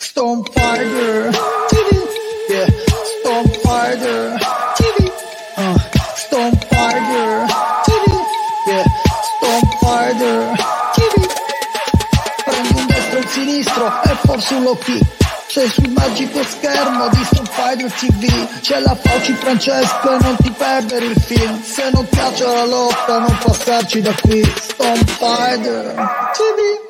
Stone Fighter. Yeah, Stone Fighter. Uh, Stone Fighter. Yeah, Stone Fighter. Prendi un destro e un sinistro e forse un low kick. Sei sul magico schermo di Stone Fighter TV C'è la Fauci Francesco e non ti perdere il film. Se non piace la lotta non passarci da qui. Stone Fighter TV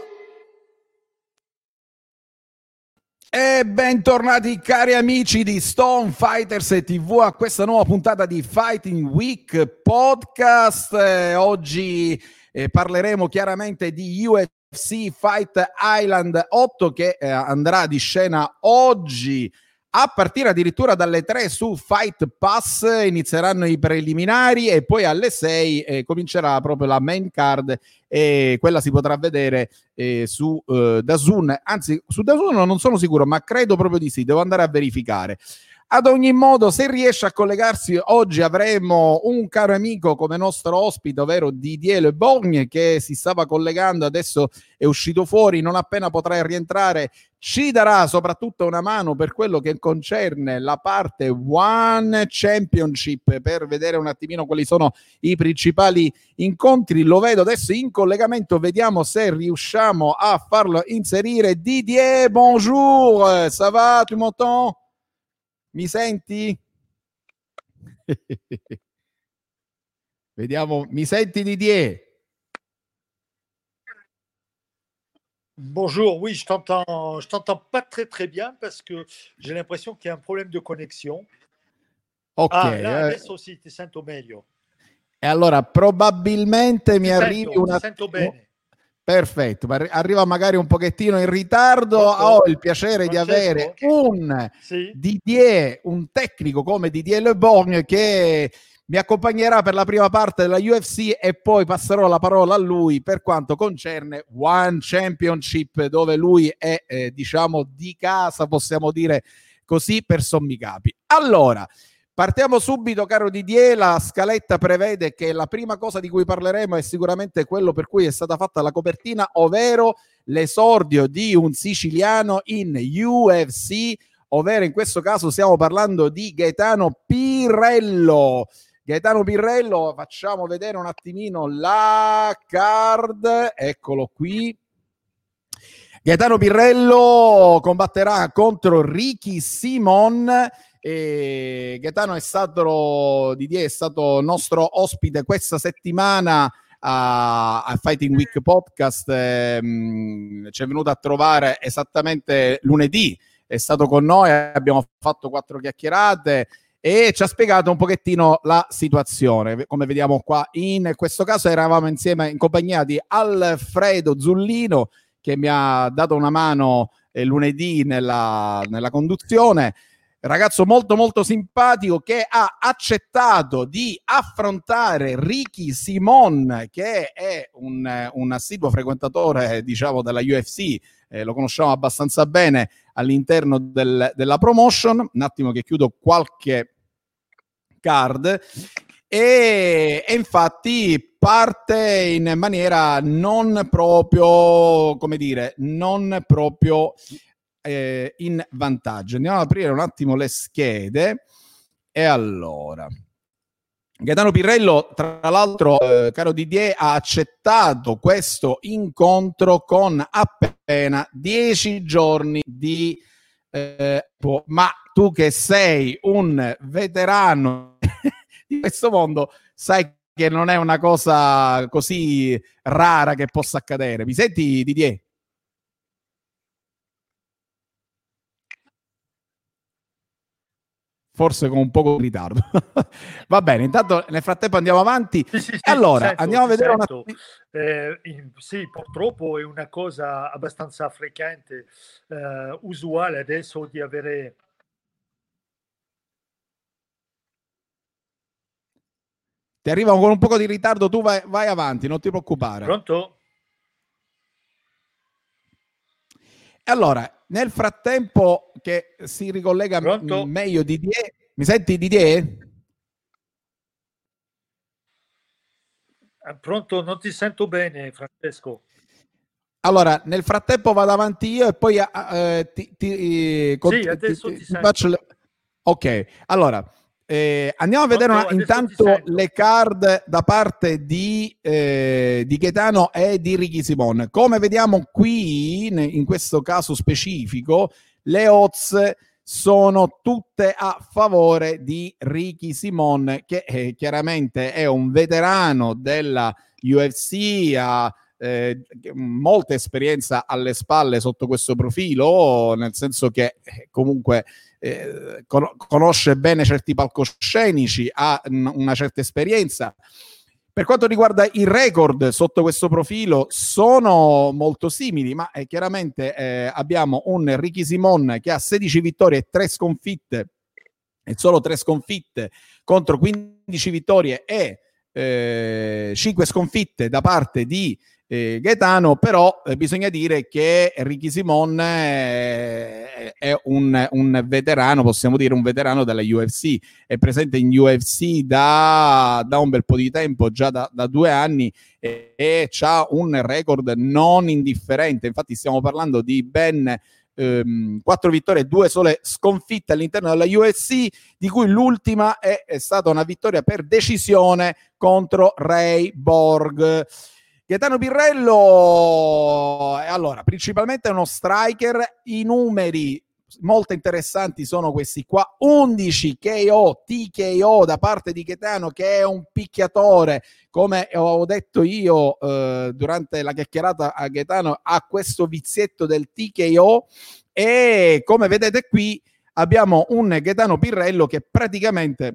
E bentornati cari amici di Stone Fighters TV a questa nuova puntata di Fighting Week Podcast. Eh, oggi eh, parleremo chiaramente di UFC Fight Island 8 che eh, andrà di scena oggi a partire addirittura dalle 3 su Fight Pass inizieranno i preliminari e poi alle 6 eh, comincerà proprio la main card e quella si potrà vedere eh, su eh, Dazun, anzi su Dazun non sono sicuro ma credo proprio di sì, devo andare a verificare. Ad ogni modo, se riesce a collegarsi oggi avremo un caro amico come nostro ospite, ovvero Didier Le Borgne, che si stava collegando, adesso è uscito fuori, non appena potrà rientrare ci darà soprattutto una mano per quello che concerne la parte One Championship per vedere un attimino quali sono i principali incontri. Lo vedo adesso in collegamento, vediamo se riusciamo a farlo inserire. Didier, bonjour, ça va, tu m'entends? Mi senti? Vediamo, mi senti Didier? Bonjour, oui, je t'entends, je t'entends pas très très bien parce que j'ai l'impression qu'il y a un problème de connexion. Ok. Ah, là, eh, adesso sì, ti sento meglio. E allora probabilmente mi Ti arrivi sento, una... ti sento bene. Perfetto, arriva magari un pochettino in ritardo. Pronto? Ho il piacere di Francesco? avere un Sì, Didier, un tecnico come Didier Le Borgne che mi accompagnerà per la prima parte della UFC e poi passerò la parola a lui per quanto concerne One Championship dove lui è eh, diciamo di casa, possiamo dire così per sommi capi. Allora, Partiamo subito, caro Didier. La scaletta prevede che la prima cosa di cui parleremo è sicuramente quello per cui è stata fatta la copertina, ovvero l'esordio di un siciliano in UFC, ovvero in questo caso stiamo parlando di Gaetano Pirello. Gaetano Pirello, facciamo vedere un attimino la card, eccolo qui. Gaetano Pirello combatterà contro Ricky Simon e Gaetano è stato Didier è stato nostro ospite questa settimana a, a Fighting Week Podcast. Ehm, ci è venuto a trovare esattamente lunedì. È stato con noi abbiamo fatto quattro chiacchierate e ci ha spiegato un pochettino la situazione. Come vediamo qua in questo caso eravamo insieme in compagnia di Alfredo Zullino che mi ha dato una mano eh, lunedì nella, nella conduzione ragazzo molto molto simpatico che ha accettato di affrontare Ricky Simon che è un, un assiduo frequentatore diciamo della UFC eh, lo conosciamo abbastanza bene all'interno del- della promotion. Un attimo che chiudo qualche card. E, e infatti parte in maniera non proprio come dire non proprio eh, in vantaggio. Andiamo ad aprire un attimo le schede. E allora, Gaetano Pirello, tra l'altro, eh, caro Didier, ha accettato questo incontro con appena dieci giorni di eh, ma tu che sei un veterano di questo mondo, sai che non è una cosa così rara che possa accadere. Mi senti, Didier? Forse con un po' di ritardo. Va bene, intanto nel frattempo andiamo avanti. sì, sì, sì, allora, sento, andiamo a vedere sento. attimo. Eh, sì, purtroppo è una cosa abbastanza frequente, eh, usuale adesso di avere Ti arriva con un po' di ritardo, tu vai, vai avanti, non ti preoccupare. Pronto? Allora, nel frattempo che si ricollega Pronto? meglio Didier, mi senti Didier? Eh, Pronto? Non ti sento bene, Francesco. allora, nel frattempo vado avanti io e poi eh, ti, ti, eh, sì, adesso ti, ti, ti faccio le... Ok, allora eh, andiamo a vedere una, intanto le card da parte di, eh, di Gaetano e di Ricky Simon. Come vediamo qui, in, in questo caso specifico, le odds sono tutte a favore di Ricky Simon, che eh, chiaramente è un veterano della UFC, ha eh, molta esperienza alle spalle sotto questo profilo, nel senso che eh, comunque eh, con- conosce bene certi palcoscenici, ha una certa esperienza. Per quanto riguarda i record sotto questo profilo, sono molto simili, ma eh, chiaramente eh, abbiamo un Ricky Simon che ha 16 vittorie e 3 sconfitte, e solo 3 sconfitte contro 15 vittorie e eh, 5 sconfitte da parte di eh, Gaetano, però eh, bisogna dire che Ricky Simon eh, è un, un, veterano, possiamo dire un veterano della UFC, è presente in UFC da, da un bel po' di tempo, già da, da due anni e, e ha un record non indifferente, infatti stiamo parlando di ben ehm, quattro vittorie e due sole sconfitte all'interno della UFC, di cui l'ultima è, è stata una vittoria per decisione contro Ray Borg. Gaetano Pirrello, allora, principalmente uno striker, i numeri molto interessanti sono questi qua 11 KO TKO da parte di Gaetano che è un picchiatore. Come ho detto io eh, durante la chiacchierata a Gaetano ha questo vizietto del TKO e come vedete qui abbiamo un Gaetano Pirrello che praticamente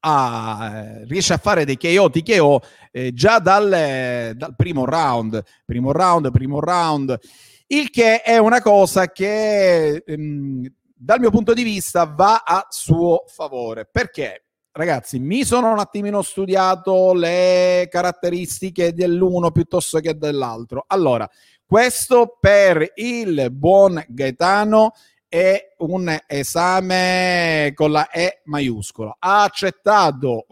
a, riesce a fare dei KO TKO eh, già dal, dal, primo round, primo round, primo round, il che è una cosa che ehm, dal mio punto di vista va a suo favore. Perché? Ragazzi, mi sono un attimino studiato le caratteristiche dell'uno piuttosto che dell'altro. Allora, questo per il buon Gaetano è un esame con la E maiuscola. Ha accettato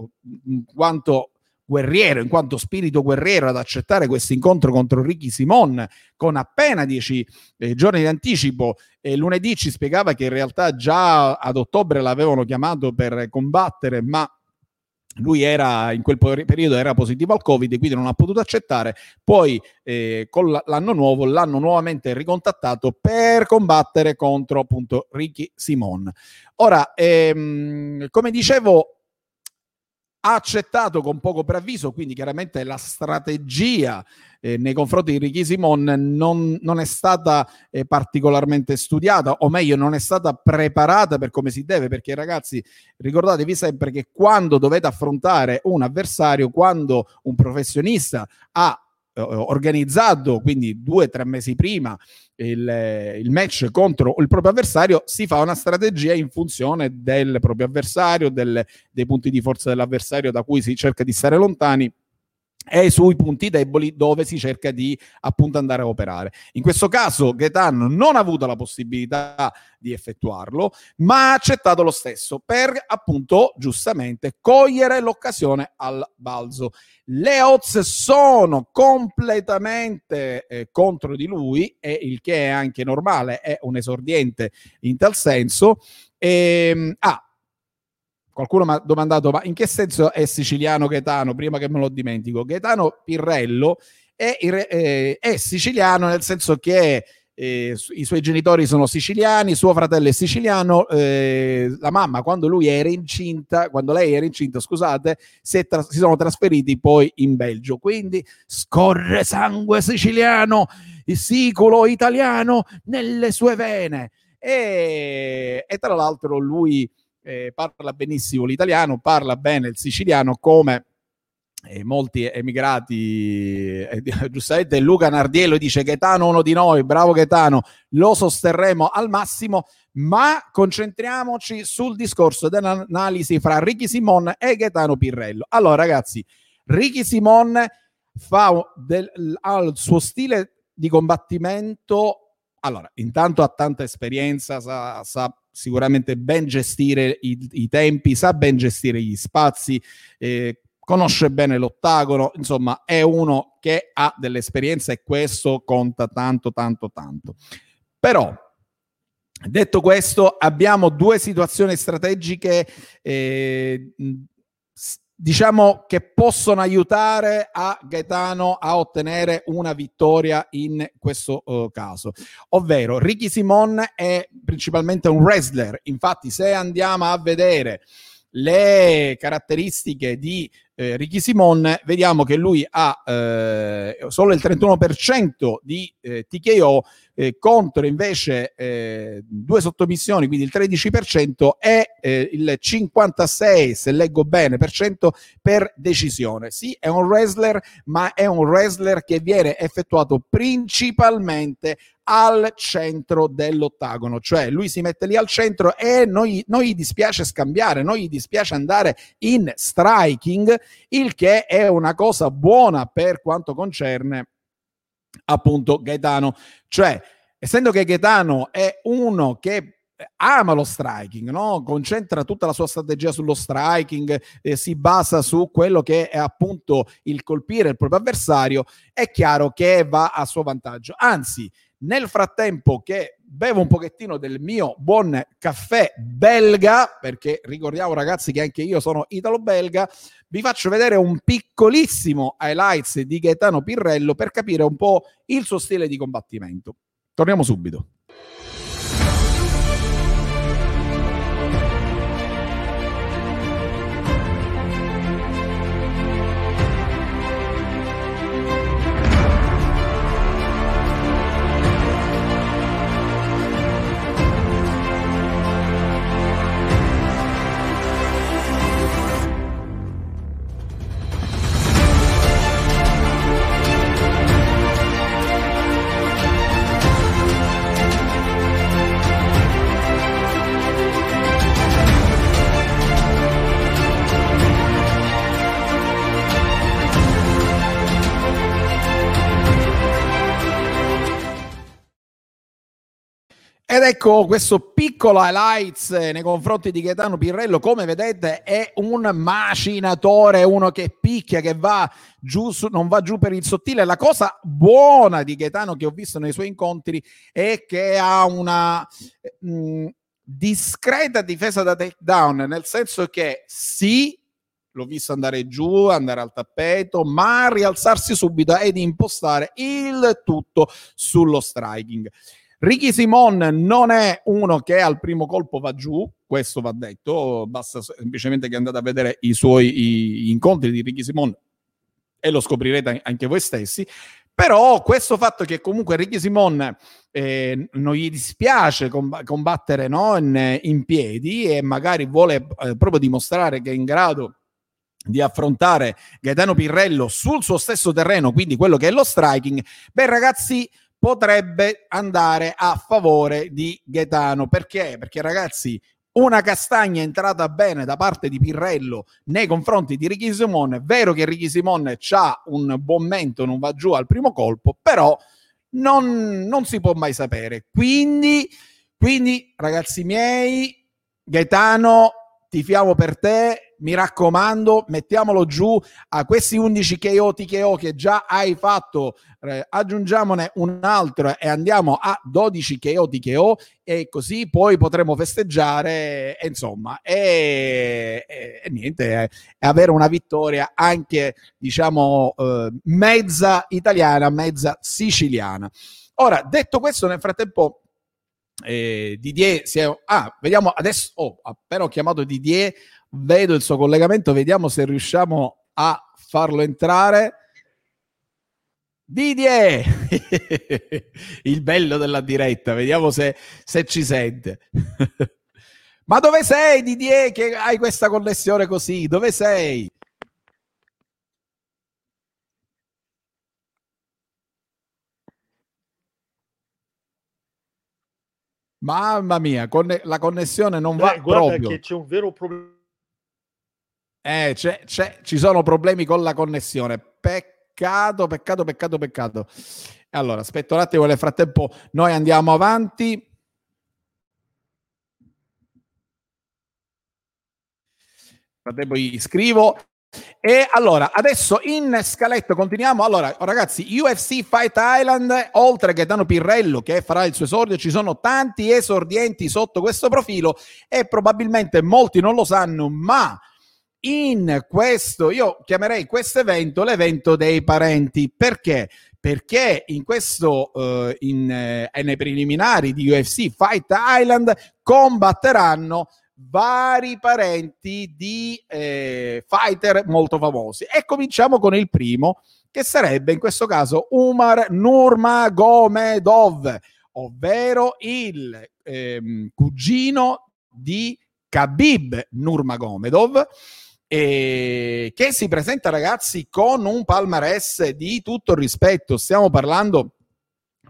in quanto guerriero, in quanto spirito guerriero, ad accettare questo incontro contro Ricky Simon con appena dieci eh, giorni di anticipo. E lunedì ci spiegava che in realtà già ad ottobre l'avevano chiamato per combattere, ma lui era in quel periodo era positivo al covid quindi non ha potuto accettare. Poi eh, con l'anno nuovo l'hanno nuovamente ricontattato per combattere contro appunto Ricky Simon. Ora ehm, come dicevo ha accettato con poco preavviso, quindi chiaramente la strategia eh, nei confronti di Ricky Simon non, non è stata eh, particolarmente studiata, o meglio, non è stata preparata per come si deve, perché ragazzi, ricordatevi sempre che quando dovete affrontare un avversario, quando un professionista ha eh, organizzato, quindi due o tre mesi prima, il, il, match contro il proprio avversario, si fa una strategia in funzione del proprio avversario, del, dei punti di forza dell'avversario da cui si cerca di stare lontani e sui punti deboli dove si cerca di appunto andare a operare. In questo caso Gaetano non ha avuto la possibilità di effettuarlo, ma ha accettato lo stesso per appunto giustamente cogliere l'occasione al balzo. Le odds sono completamente eh, contro di lui e il che è anche normale, è un esordiente in tal senso. E, ehm, ah, Qualcuno mi ha domandato, ma in che senso è siciliano Gaetano? Prima che me lo dimentico. Gaetano Pirrello è, eh, è siciliano nel senso che eh, i suoi genitori sono siciliani, suo fratello è siciliano, eh, la mamma quando lui era incinta, quando lei era incinta, scusate, si, tra- si, sono trasferiti poi in Belgio. Quindi scorre sangue siciliano, il siculo italiano nelle sue vene. E, e tra l'altro lui eh, parla benissimo l'italiano, parla bene il siciliano come eh, molti emigrati, eh, giustamente Luca Nardiello dice Gaetano uno di noi, bravo Gaetano, lo sosterremo al massimo, ma concentriamoci sul discorso dell'analisi fra Ricky Simon e Gaetano Pirrello. Allora ragazzi, Ricky Simon fa del, ha il suo stile di combattimento allora, intanto ha tanta esperienza, sa, sa sicuramente ben gestire i, i, tempi, sa ben gestire gli spazi, eh, conosce bene l'ottagono, insomma è uno che ha dell'esperienza e questo conta tanto, tanto, tanto. Però, detto questo, abbiamo due situazioni strategiche, eh, diciamo, che possono aiutare a Gaetano a ottenere una vittoria in questo uh, caso. Ovvero, Ricky Simon è principalmente un wrestler, infatti se andiamo a vedere le caratteristiche di eh, Ricky Simon, vediamo che lui ha eh, solo il 31% di eh, TKO eh, contro invece eh, due sottomissioni, quindi il 13% e eh, il 56, se leggo bene, per cento per decisione. Sì, è un wrestler, ma è un wrestler che viene effettuato principalmente al centro dell'ottagono, cioè lui si mette lì al centro e noi, noi gli dispiace scambiare, noi gli dispiace andare in striking, il che è una cosa buona per quanto concerne appunto Gaetano, cioè essendo che Gaetano è uno che ama lo striking, no? concentra tutta la sua strategia sullo striking, eh, si basa su quello che è appunto il colpire il proprio avversario, è chiaro che va a suo vantaggio. Anzi, nel frattempo che bevo un pochettino del mio buon caffè belga, perché ricordiamo ragazzi che anche io sono italo-belga, vi faccio vedere un piccolissimo highlights di Gaetano Pirrello per capire un po' il suo stile di combattimento. Torniamo subito. Ecco questo piccolo highlights nei confronti di Gaetano Pirrello, come vedete è un macinatore, uno che picchia, che va giù, su, non va giù per il sottile. La cosa buona di Gaetano che ho visto nei suoi incontri è che ha una mh, mm, discreta difesa da takedown, nel senso che sì, l'ho visto andare giù, andare al tappeto, ma rialzarsi subito ed impostare il tutto sullo striking. Ricky Simon non è uno che al primo colpo va giù, questo va detto, basta semplicemente che andate a vedere i suoi i incontri di Ricky Simon e lo scoprirete anche voi stessi. Però questo fatto che comunque Ricky Simon eh, non gli dispiace combattere no, in, in, piedi e magari vuole eh, proprio dimostrare che è in grado di affrontare Gaetano Pirrello sul suo stesso terreno, quindi quello che è lo striking, beh ragazzi potrebbe andare a favore di Gaetano. Perché? Perché ragazzi, una castagna entrata bene da parte di Pirrello nei confronti di Ricky Simon. È vero che Ricky Simon ha un buon mento, non va giù al primo colpo, però non, non si può mai sapere. Quindi, quindi, ragazzi miei, Gaetano, tifiamo per te, mi raccomando, mettiamolo giù a questi 11 KO TKO che già hai fatto, eh, aggiungiamone un altro e andiamo a 12 KO TKO e così poi potremo festeggiare, e, insomma, e, e, e niente, eh, avere una vittoria anche, diciamo, eh, mezza italiana, mezza siciliana. Ora, detto questo, nel frattempo eh, Didier si è... Ah, vediamo adesso... Oh, appena ho chiamato Didier vedo il suo collegamento, vediamo se riusciamo a farlo entrare. Didier, il bello della diretta, vediamo se, se ci sente. Ma dove sei Didier che hai questa connessione così? Dove sei? Mamma mia, conne- la connessione non va Beh, guarda proprio. che c'è un vero problema eh, c'è, c'è, ci sono problemi con la connessione. Peccato, peccato, peccato, peccato. Allora, aspetta un attimo, nel frattempo noi andiamo avanti. Nel frattempo gli scrivo. E allora, adesso in scaletta continuiamo. Allora, ragazzi, UFC Fight Island, oltre che Dano Pirrello che farà il suo esordio, ci sono tanti esordienti sotto questo profilo e probabilmente molti non lo sanno, ma in questo, io chiamerei questo evento l'evento dei parenti. Perché? Perché in questo, uh, in, eh, nei preliminari di UFC Fight Island combatteranno vari parenti di eh, fighter molto famosi. E cominciamo con il primo, che sarebbe in questo caso Umar Nurmagomedov, ovvero il ehm, cugino di Khabib Nurmagomedov. E che si presenta ragazzi con un palmarès di tutto rispetto stiamo parlando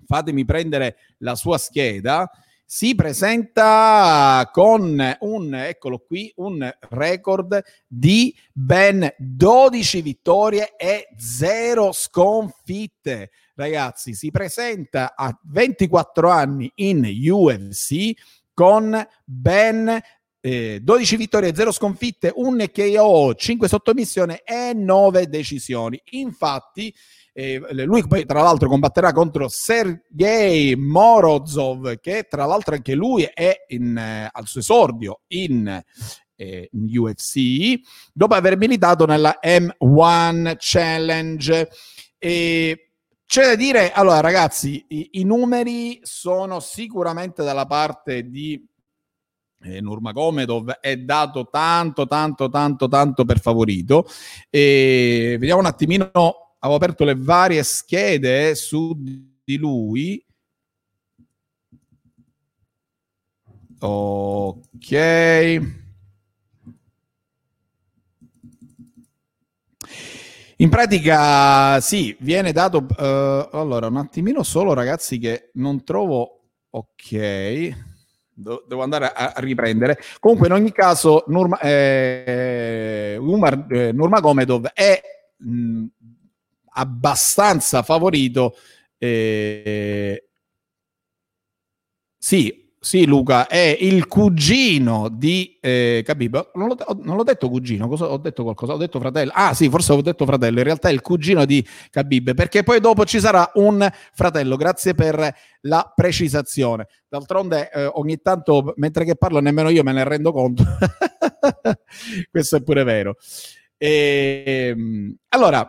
fatemi prendere la sua scheda si presenta con un, eccolo qui, un record di ben 12 vittorie e 0 sconfitte. Ragazzi, si presenta a 24 anni in UFC con ben eh, 12 vittorie, 0 sconfitte, un KO, 5 sottomissione e 9 decisioni. Infatti, eh, lui poi tra l'altro combatterà contro Sergei Morozov, che tra l'altro anche lui è in, eh, al suo esordio in, eh, in UFC, dopo aver militato nella M1 Challenge. E c'è da dire, allora ragazzi, i, i numeri sono sicuramente dalla parte di eh, Nurmagomedov è dato tanto, tanto, tanto, tanto per favorito. E vediamo un attimino avevo aperto le varie schede su di lui. Ok. In pratica, sì, viene dato. Uh, allora, un attimino solo, ragazzi, che non trovo. Ok, devo andare a, riprendere. Comunque, in ogni caso, Nurma, eh, Umar eh, Nurmagomedov è mh, abbastanza favorito. Eh, sì, sì, Luca, è il cugino di eh, Khabib. Non l'ho, non l'ho, detto cugino, cosa, ho detto qualcosa? Ho detto fratello. Ah, sì, forse ho detto fratello. In realtà è il cugino di Khabib, perché poi dopo ci sarà un fratello. Grazie per la precisazione. D'altronde, eh, ogni tanto, mentre che parlo, nemmeno io me ne rendo conto. Questo è pure vero. E, ehm, allora,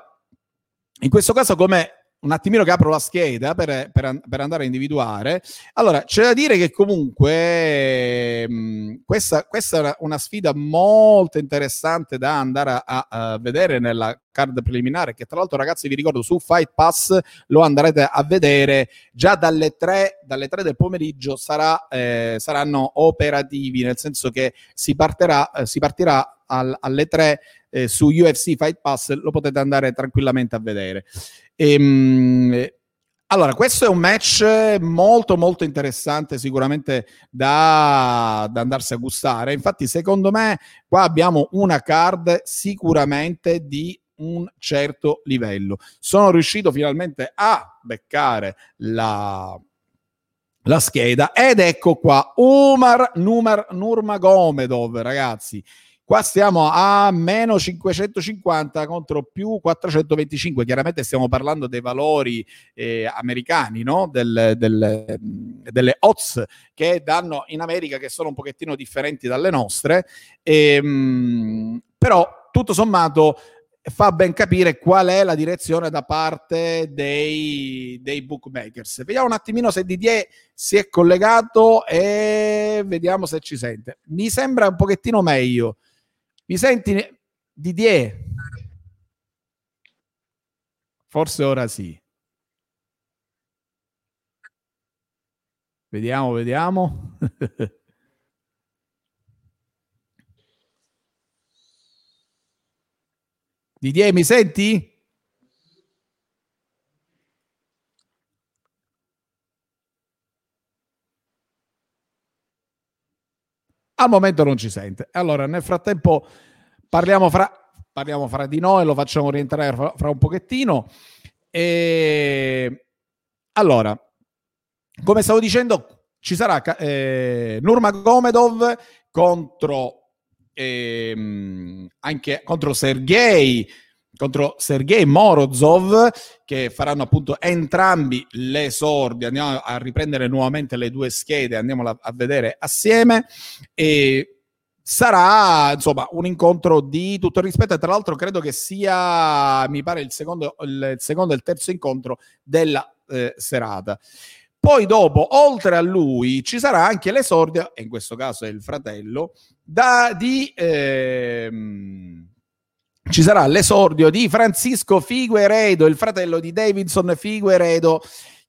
in questo caso, come un attimino che apro la scheda per, per, per, andare a individuare. Allora, c'è da dire che comunque mh, mm, questa, questa, è una sfida molto interessante da andare a, a, vedere nella card preliminare, che tra l'altro ragazzi vi ricordo su Fight Pass lo andrete a vedere già dalle 3, dalle 3 del pomeriggio sarà, eh, saranno operativi, nel senso che si, partirà, eh, si partirà al, alle 3 eh, su UFC Fight Pass, lo potete andare tranquillamente a vedere. Ehm, allora, questo è un match molto molto interessante sicuramente da, da, andarsi a gustare. Infatti, secondo me, qua abbiamo una card sicuramente di un certo livello. Sono riuscito finalmente a beccare la, la scheda ed ecco qua Umar Numar, Nurmagomedov, ragazzi. Qua stiamo a meno 550 contro più 425. Chiaramente stiamo parlando dei valori eh, americani, no? del, del, delle odds che danno in America, che sono un pochettino differenti dalle nostre. E, ehm, mh, però, tutto sommato, fa ben capire qual è la direzione da parte dei, dei bookmakers. Vediamo un attimino se Didier si è collegato e vediamo se ci sente. Mi sembra un pochettino meglio. Mi senti Didier? Forse ora sì. Vediamo, vediamo. Didier, mi senti? Al momento non ci sente. Allora, nel frattempo parliamo fra, parliamo fra di noi, lo facciamo rientrare fra, fra un pochettino. E... Allora, come stavo dicendo, ci sarà eh, Nurmagomedov contro ehm, anche contro Sergei contro Sergei Morozov che faranno appunto entrambi le l'esordio. Andiamo a riprendere nuovamente le due schede andiamo a vedere assieme. E sarà insomma un incontro di tutto rispetto. E tra l'altro credo che sia mi pare il secondo il secondo e il terzo incontro della eh, serata. Poi dopo, oltre a lui, ci sarà anche l'esordio, e in questo caso è il fratello, da, di, ehm, ci sarà l'esordio di Francisco Figueredo, il fratello di Davidson Figueredo,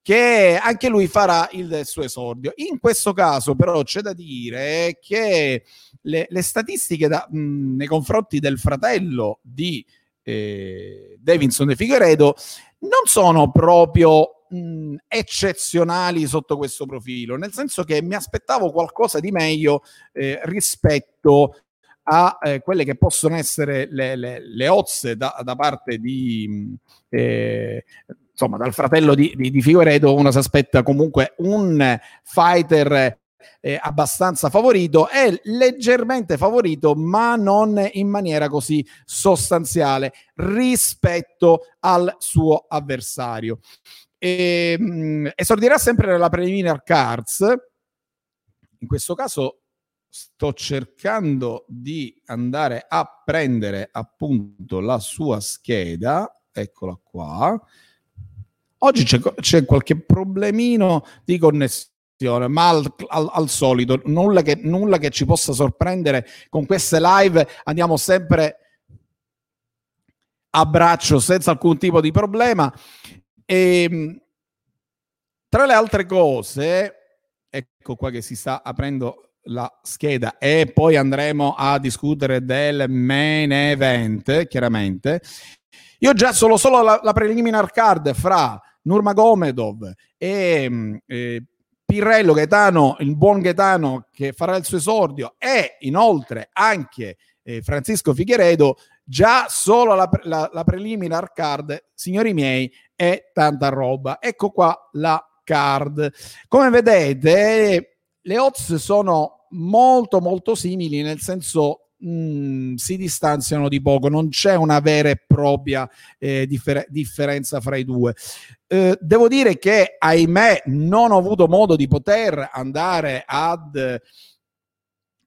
che anche lui farà il suo esordio. In questo caso, però, c'è da dire che le, le statistiche da, mh, nei confronti del fratello di eh, Davidson Figueredo non sono proprio mh, eccezionali sotto questo profilo, nel senso che mi aspettavo qualcosa di meglio eh, rispetto a eh, quelle che possono essere le, le, le ozze da, da, parte di eh, insomma dal fratello di, di, di Figueredo uno si aspetta comunque un fighter eh, abbastanza favorito, è leggermente favorito, ma non in maniera così sostanziale rispetto al suo avversario. E, mh, esordirà sempre nella preliminar cards. In questo caso sto cercando di andare a prendere appunto la sua scheda. Eccola qua. Oggi c'è, c'è qualche problemino di connessione, ma al, al, al solito nulla che, nulla che ci possa sorprendere con queste live. Andiamo sempre a braccio senza alcun tipo di problema. E, ehm, tra le altre cose, ecco qua che si sta aprendo la scheda e poi andremo a discutere del main event, chiaramente. Io già solo, solo la, la preliminar card fra Nurmagomedov e, mm, e Pirello Gaetano, il buon Gaetano che farà il suo esordio e inoltre anche eh, Francisco Figueredo, già solo la, la, la preliminar card, signori miei, è tanta roba. Ecco qua la card. Come vedete, le odds sono molto molto simili, nel senso mh, mm, si distanziano di poco, non c'è una vera e propria eh, differ- differenza fra i due. Eh, devo dire che, ahimè, non ho avuto modo di poter andare ad,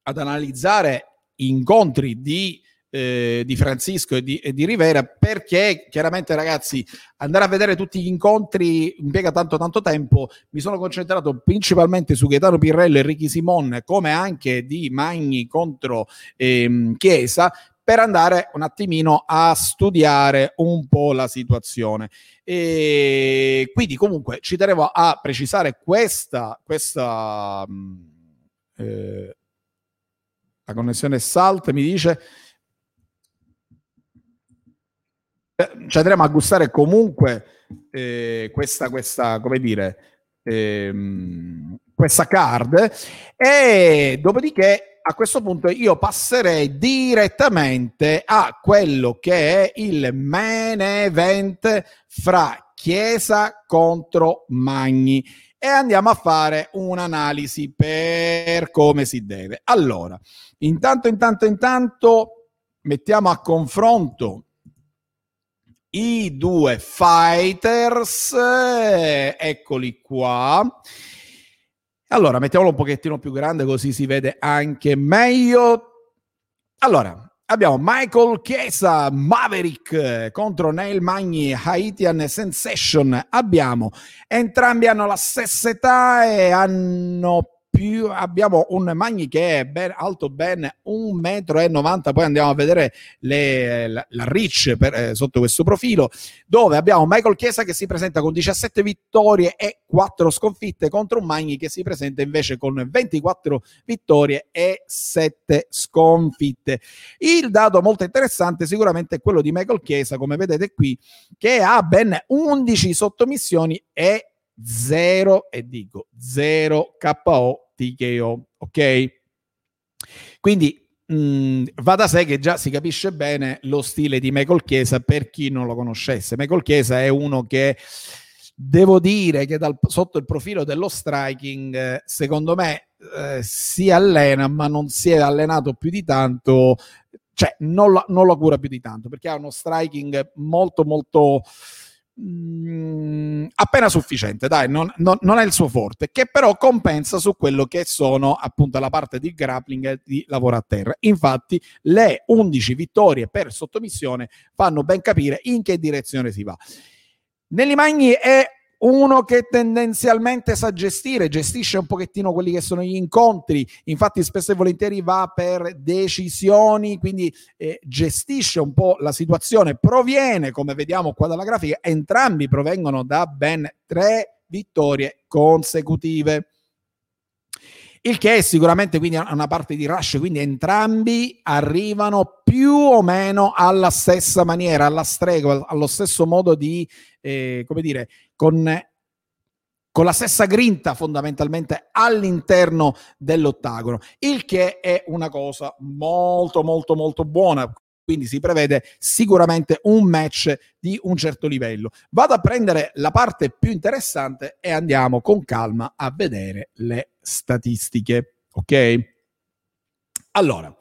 ad analizzare incontri di eh, di Francisco e di, e di, Rivera perché chiaramente ragazzi andare a vedere tutti gli incontri impiega tanto tanto tempo mi sono concentrato principalmente su Gaetano Pirrello e Ricky Simon come anche di Magni contro ehm, Chiesa per andare un attimino a studiare un po' la situazione. E quindi comunque ci tenevo a precisare questa, questa mm, eh, la connessione SALT mi dice Eh, ci andremo a gustare comunque eh, questa, questa, come dire, ehm, questa card e dopodiché a questo punto io passerei direttamente a quello che è il main event fra Chiesa contro Magni e andiamo a fare un'analisi per come si deve. Allora, intanto, intanto, intanto mettiamo a confronto i due fighters, eh, eccoli qua. Allora, mettiamolo un pochettino più grande così si vede anche meglio. Allora, abbiamo Michael Chiesa, Maverick contro Neil Magni, Haitian Sensation. Abbiamo, entrambi hanno la stessa età e hanno più abbiamo un Magni che è ben, alto ben 1,90 m, poi andiamo a vedere le, la, la reach per, eh, sotto questo profilo, dove abbiamo Michael Chiesa che si presenta con 17 vittorie e 4 sconfitte contro un Magni che si presenta invece con 24 vittorie e 7 sconfitte. Il dato molto interessante sicuramente è quello di Michael Chiesa, come vedete qui, che ha ben 11 sottomissioni e 0 e dico 0 KO TKO, ok? Quindi mh, mm, va da sé che già si capisce bene lo stile di Michael Chiesa per chi non lo conoscesse. Michael Chiesa è uno che devo dire che dal, sotto il profilo dello striking, secondo me, eh, si allena, ma non si è allenato più di tanto, cioè non la, non la cura più di tanto, perché ha uno striking molto molto mh, appena sufficiente, dai, non, non, non, è il suo forte, che però compensa su quello che sono appunto la parte di grappling e di lavoro a terra. Infatti, le 11 vittorie per sottomissione fanno ben capire in che direzione si va. Nelli Magni è uno che tendenzialmente sa gestire, gestisce un pochettino quelli che sono gli incontri, infatti spesso e volentieri va per decisioni, quindi eh, gestisce un po' la situazione, proviene, come vediamo qua dalla grafica, entrambi provengono da ben tre vittorie consecutive. Il che è sicuramente quindi una parte di rush, quindi entrambi arrivano più o meno alla stessa maniera, alla stregua, allo stesso modo di, eh, come dire, con, con la stessa grinta fondamentalmente all'interno dell'ottagono, il che è una cosa molto molto molto buona. Quindi si prevede sicuramente un match di un certo livello. Vado a prendere la parte più interessante e andiamo con calma a vedere le statistiche. Ok? Allora,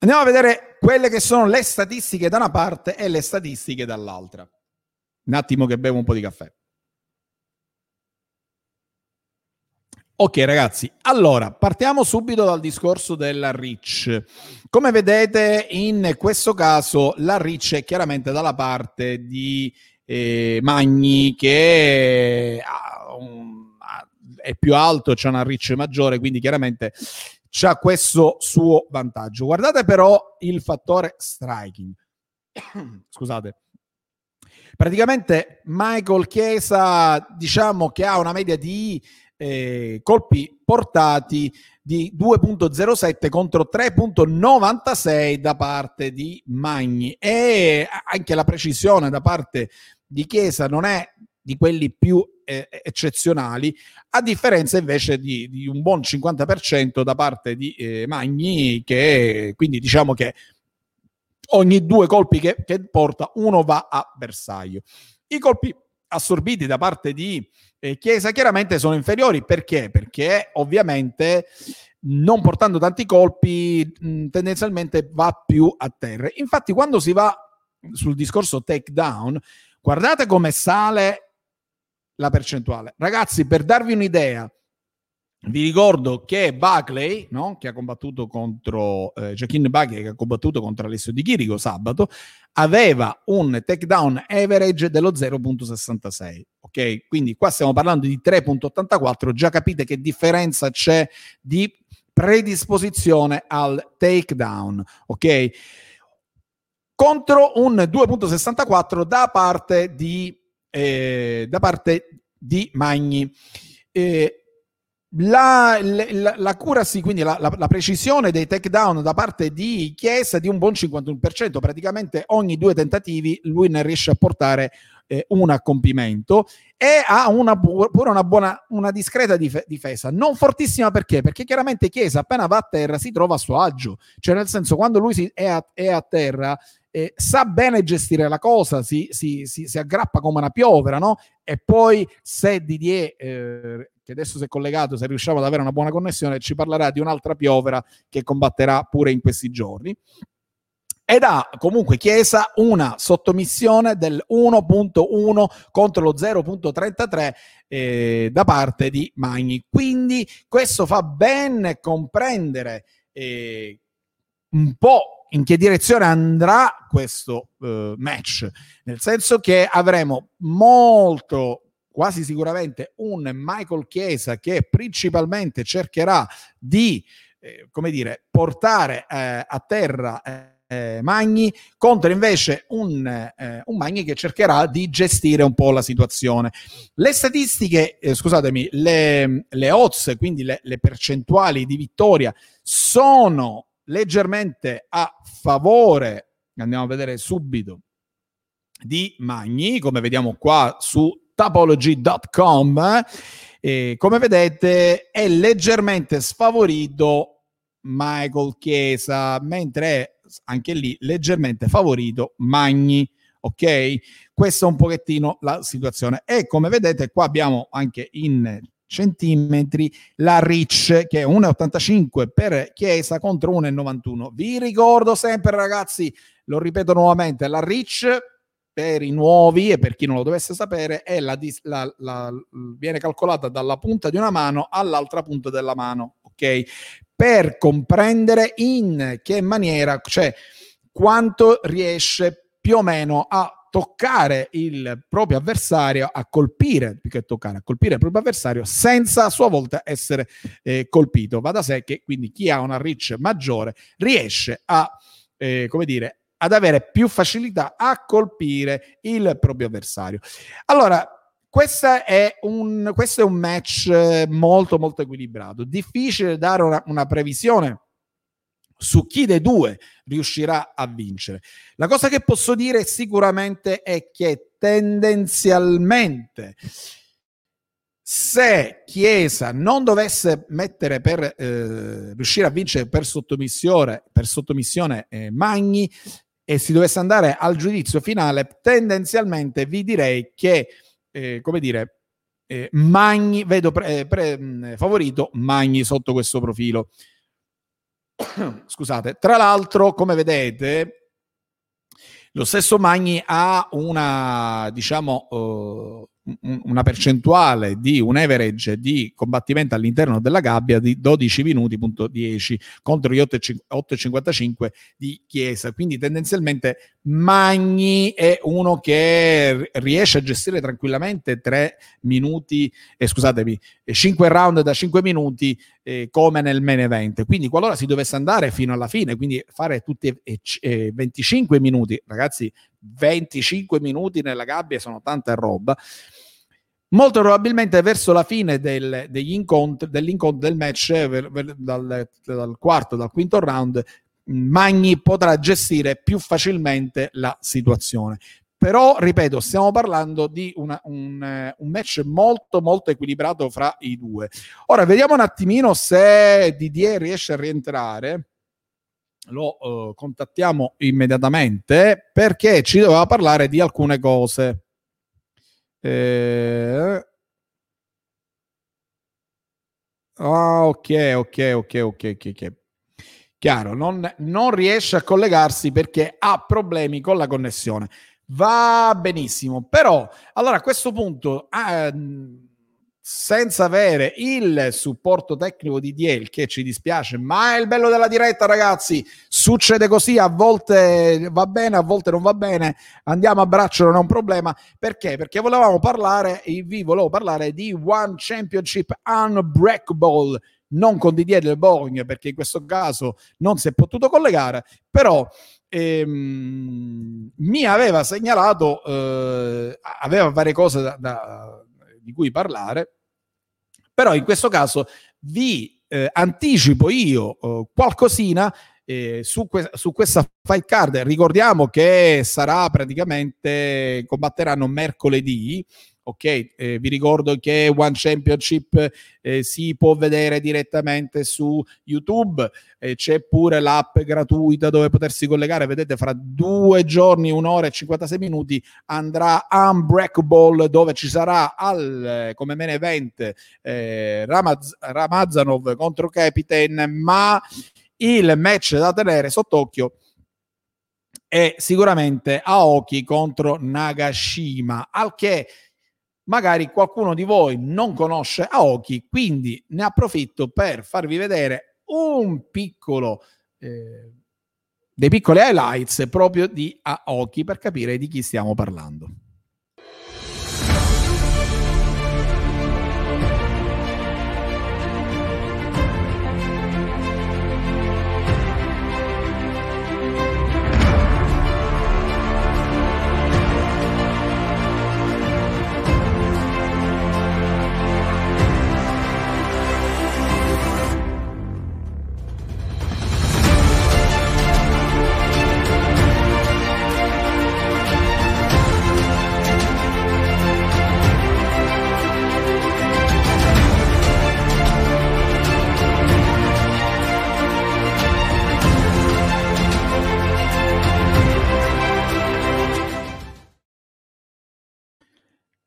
andiamo a vedere quelle che sono le statistiche da una parte e le statistiche dall'altra. Un attimo che bevo un po' di caffè. Ok ragazzi, allora partiamo subito dal discorso della Rich. Come vedete in questo caso la Rich è chiaramente dalla parte di eh, Magni che un, è più alto, c'è una Rich maggiore, quindi chiaramente c'ha questo suo vantaggio. Guardate però il fattore striking. Scusate. Praticamente Michael Chiesa diciamo che ha una media di eh, colpi portati di 2.07 contro 3.96 da parte di Magni. E anche la precisione da parte di Chiesa non è di quelli più eh, eccezionali, a differenza invece di, di, un buon 50% da parte di eh, Magni, che quindi diciamo che ogni due colpi che, che porta, uno va a bersaglio. I colpi assorbiti da parte di eh, Chiesa chiaramente sono inferiori perché? Perché ovviamente non portando tanti colpi mh, tendenzialmente va più a terra. Infatti quando si va sul discorso takedown, guardate come sale la percentuale. Ragazzi, per darvi un'idea, vi ricordo che Buckley, no? che ha combattuto contro eh, Joaquin Buckley, che ha combattuto contro Alessio Di Chirico sabato, aveva un takedown average dello 0.66. Ok, quindi qua stiamo parlando di 3.84. Già capite che differenza c'è di predisposizione al takedown. Ok, contro un 2.64 da parte di, eh, da parte di Magni. Eh, la, la, la, cura, sì, quindi la, la, precisione dei takedown da parte di Chiesa di un buon 51%, praticamente ogni due tentativi lui ne riesce a portare eh, un a compimento e ha una, pure una buona, una discreta dif- difesa, non fortissima perché? Perché chiaramente Chiesa appena va a terra si trova a suo agio, cioè nel senso quando lui si, è, a, è a terra eh, sa bene gestire la cosa, si, si, si, si, aggrappa come una piovera, no? E poi se Didier eh, che adesso si è collegato, se riusciamo ad avere una buona connessione, ci parlerà di un'altra piovera che combatterà pure in questi giorni. Ed ha comunque Chiesa una sottomissione del 1.1 contro lo 0.33 eh, da parte di Magni. Quindi questo fa ben comprendere eh, un po' in che direzione andrà questo eh, match, nel senso che avremo molto quasi sicuramente un Michael Chiesa che principalmente cercherà di, eh, come dire, portare eh, a terra eh, Magni contro invece un, eh, un, Magni che cercherà di gestire un po' la situazione. Le statistiche, eh, scusatemi, le, le odds, quindi le, le percentuali di vittoria sono leggermente a favore, andiamo a vedere subito, di Magni, come vediamo qua su topology.com. E come vedete è leggermente sfavorito Michael Chiesa, mentre è anche lì leggermente favorito Magni. Ok, questa è un pochettino la situazione. E come vedete, qua abbiamo anche in centimetri la Rich che è 1,85 per Chiesa contro 1,91 vi ricordo sempre ragazzi lo ripeto nuovamente la Rich per i nuovi e per chi non lo dovesse sapere è la, la, la, viene calcolata dalla punta di una mano all'altra punta della mano ok? Per comprendere in che maniera cioè quanto riesce più o meno a toccare il proprio avversario, a colpire, più che toccare, a colpire il proprio avversario senza a sua volta essere eh, colpito. Va da sé che quindi chi ha una reach maggiore riesce a, eh, come dire, ad avere più facilità a colpire il proprio avversario. Allora, è un, questo è un match eh, molto molto equilibrato. Difficile dare una, una previsione su chi dei due riuscirà a vincere. La cosa che posso dire sicuramente è che tendenzialmente se Chiesa non dovesse mettere per eh, riuscire a vincere per sottomissione, per sottomissione eh, Magni e si dovesse andare al giudizio finale, tendenzialmente vi direi che, eh, come dire, eh, Magni, vedo pre, pre, favorito Magni sotto questo profilo. Scusate, tra l'altro, come vedete, lo stesso Magni ha una, diciamo, uh, una percentuale di un average di combattimento all'interno della gabbia di 12 minuti, punto 10 contro gli 8,55 di Chiesa. Quindi tendenzialmente Magni è uno che riesce a gestire tranquillamente 3 minuti, eh, scusatemi, 5 round da 5 minuti eh, come nel main event. Quindi qualora si dovesse andare fino alla fine, quindi fare tutti eh, eh 25 minuti, ragazzi, 25 minuti nella gabbia sono tanta roba. Molto probabilmente verso la fine del, degli incontri, dell'incontro del match, ver, ver, dal, dal quarto, dal quinto round, Magni potrà gestire più facilmente la situazione. Però, ripeto, stiamo parlando di una, un, un, match molto, molto equilibrato fra i due. Ora, vediamo un attimino se Didier riesce a rientrare lo uh, contattiamo immediatamente perché ci doveva parlare di alcune cose. Eh... Ah, ok, ok, ok, ok, ok. Chiaro, non, non riesce a collegarsi perché ha problemi con la connessione. Va benissimo, però allora a questo punto... Ah, senza avere il supporto tecnico di Diel, che ci dispiace, ma è il bello della diretta, ragazzi. Succede così, a volte va bene, a volte non va bene. Andiamo a braccio, non è un problema. Perché? Perché volevamo parlare, vi volevo parlare di One Championship Unbreakable, non con Didier del Boeing, perché in questo caso non si è potuto collegare, però ehm, mi aveva segnalato, eh, aveva varie cose da, da di cui parlare, però in questo caso vi eh, anticipo io eh, qualcosina eh, su, que- su, questa fight card. Ricordiamo che sarà praticamente combatteranno mercoledì ok? Eh, vi ricordo che One Championship eh, si può vedere direttamente su YouTube, eh, c'è pure l'app gratuita dove potersi collegare, vedete fra due giorni, un'ora e 56 minuti andrà Unbreakable dove ci sarà al, come main event eh, Ramaz- Ramazanov contro Captain, ma il match da tenere sott'occhio è sicuramente Aoki contro Nagashima, al che magari qualcuno di voi non conosce Aoki, quindi ne approfitto per farvi vedere un piccolo eh, dei piccoli highlights proprio di Aoki per capire di chi stiamo parlando.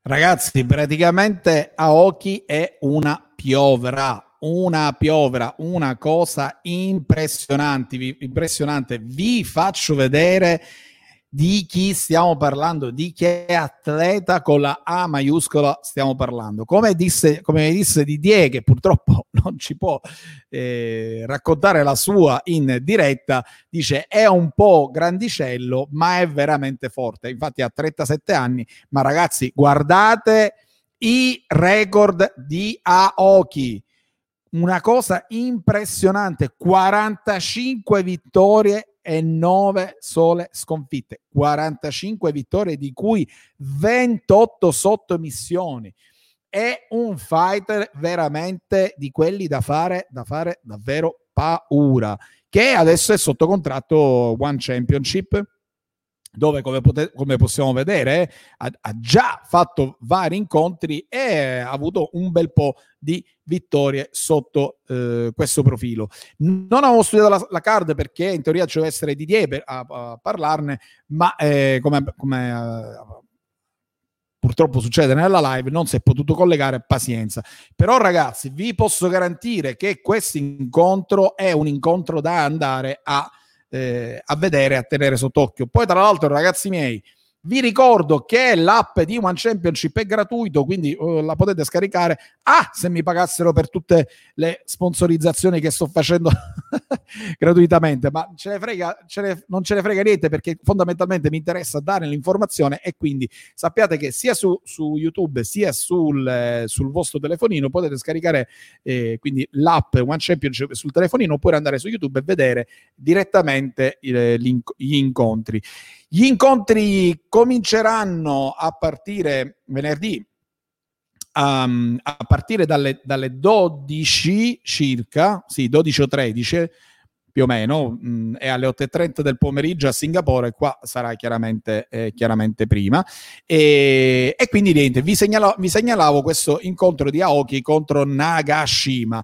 Ragazzi, praticamente Aoki è una piovra, una piovra, una cosa impressionante. Impressionante. Vi faccio vedere di chi stiamo parlando, di che atleta con la A maiuscola stiamo parlando. Come disse, come disse Didier, che purtroppo non ci può eh, raccontare la sua in diretta, dice è un po' grandicello, ma è veramente forte. Infatti ha 37 anni, ma ragazzi, guardate i record di Aoki. Una cosa impressionante, 45 vittorie e 9 sole sconfitte, 45 vittorie di cui 28 sottomissioni. È un fighter veramente di quelli da fare, da fare davvero paura, che adesso è sotto contratto One Championship dove come, pote- come possiamo vedere ha, ha, già fatto vari incontri e ha avuto un bel po' di vittorie sotto eh, questo profilo. Non avevo studiato la, la, card perché in teoria ci deve essere Didier per, a, a, parlarne, ma eh, come, come uh, purtroppo succede nella live, non si è potuto collegare, pazienza. Però ragazzi, vi posso garantire che questo incontro è un incontro da andare a eh, a vedere, a tenere sott'occhio. Poi, tra l'altro, ragazzi miei, vi ricordo che l'app di One Championship è gratuito, quindi uh, la potete scaricare. Ah, se mi pagassero per tutte le sponsorizzazioni che sto facendo gratuitamente, ma ce ne frega, ce ne, non ce ne frega niente perché fondamentalmente mi interessa dare l'informazione e quindi sappiate che sia su, su YouTube sia sul, eh, sul, vostro telefonino potete scaricare eh, quindi l'app One Championship sul telefonino oppure andare su YouTube e vedere direttamente il, gli incontri. Gli incontri cominceranno a partire venerdì, um, a partire dalle, dalle 12 circa, sì, 12 o 13 più o meno, mh, mm, è alle 8.30 del pomeriggio a Singapore, qua sarà chiaramente, eh, chiaramente prima. E, e, quindi niente, vi, segnalo, vi segnalavo questo incontro di Aoki contro Nagashima.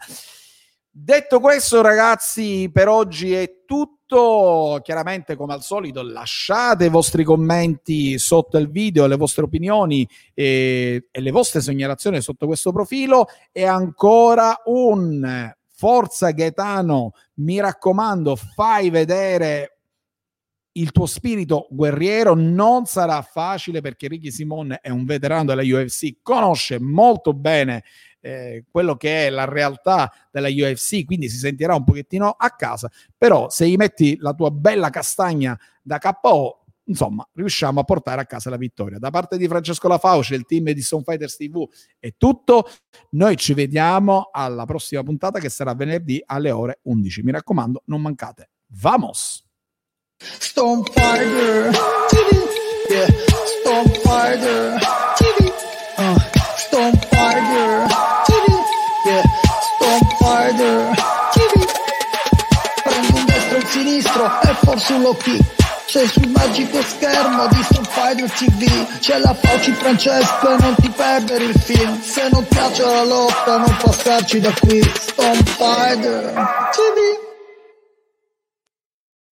Detto questo, ragazzi, per oggi è tutto tutto. Chiaramente, come al solito, lasciate i vostri commenti sotto il video, le vostre opinioni e, e le vostre segnalazioni sotto questo profilo. E ancora un forza Gaetano, mi raccomando, fai vedere il tuo spirito guerriero non sarà facile perché Ricky Simone è un veterano della UFC, conosce molto bene eh, quello che è la realtà della UFC, quindi si sentirà un pochettino a casa, però se gli metti la tua bella castagna da KO, insomma, riusciamo a portare a casa la vittoria. Da parte di Francesco Lafauce, il team di Stone Fighters TV è tutto. Noi ci vediamo alla prossima puntata che sarà venerdì alle ore 11. Mi raccomando, non mancate. Vamos! Stone Fighter yeah. Stone Fighter forse un low kick. Sei sul magico schermo di Stone Fighter TV C'è la Fauci Francesco e non ti perdere il film. Se non piace la lotta non passarci da qui. Stone Fighter TV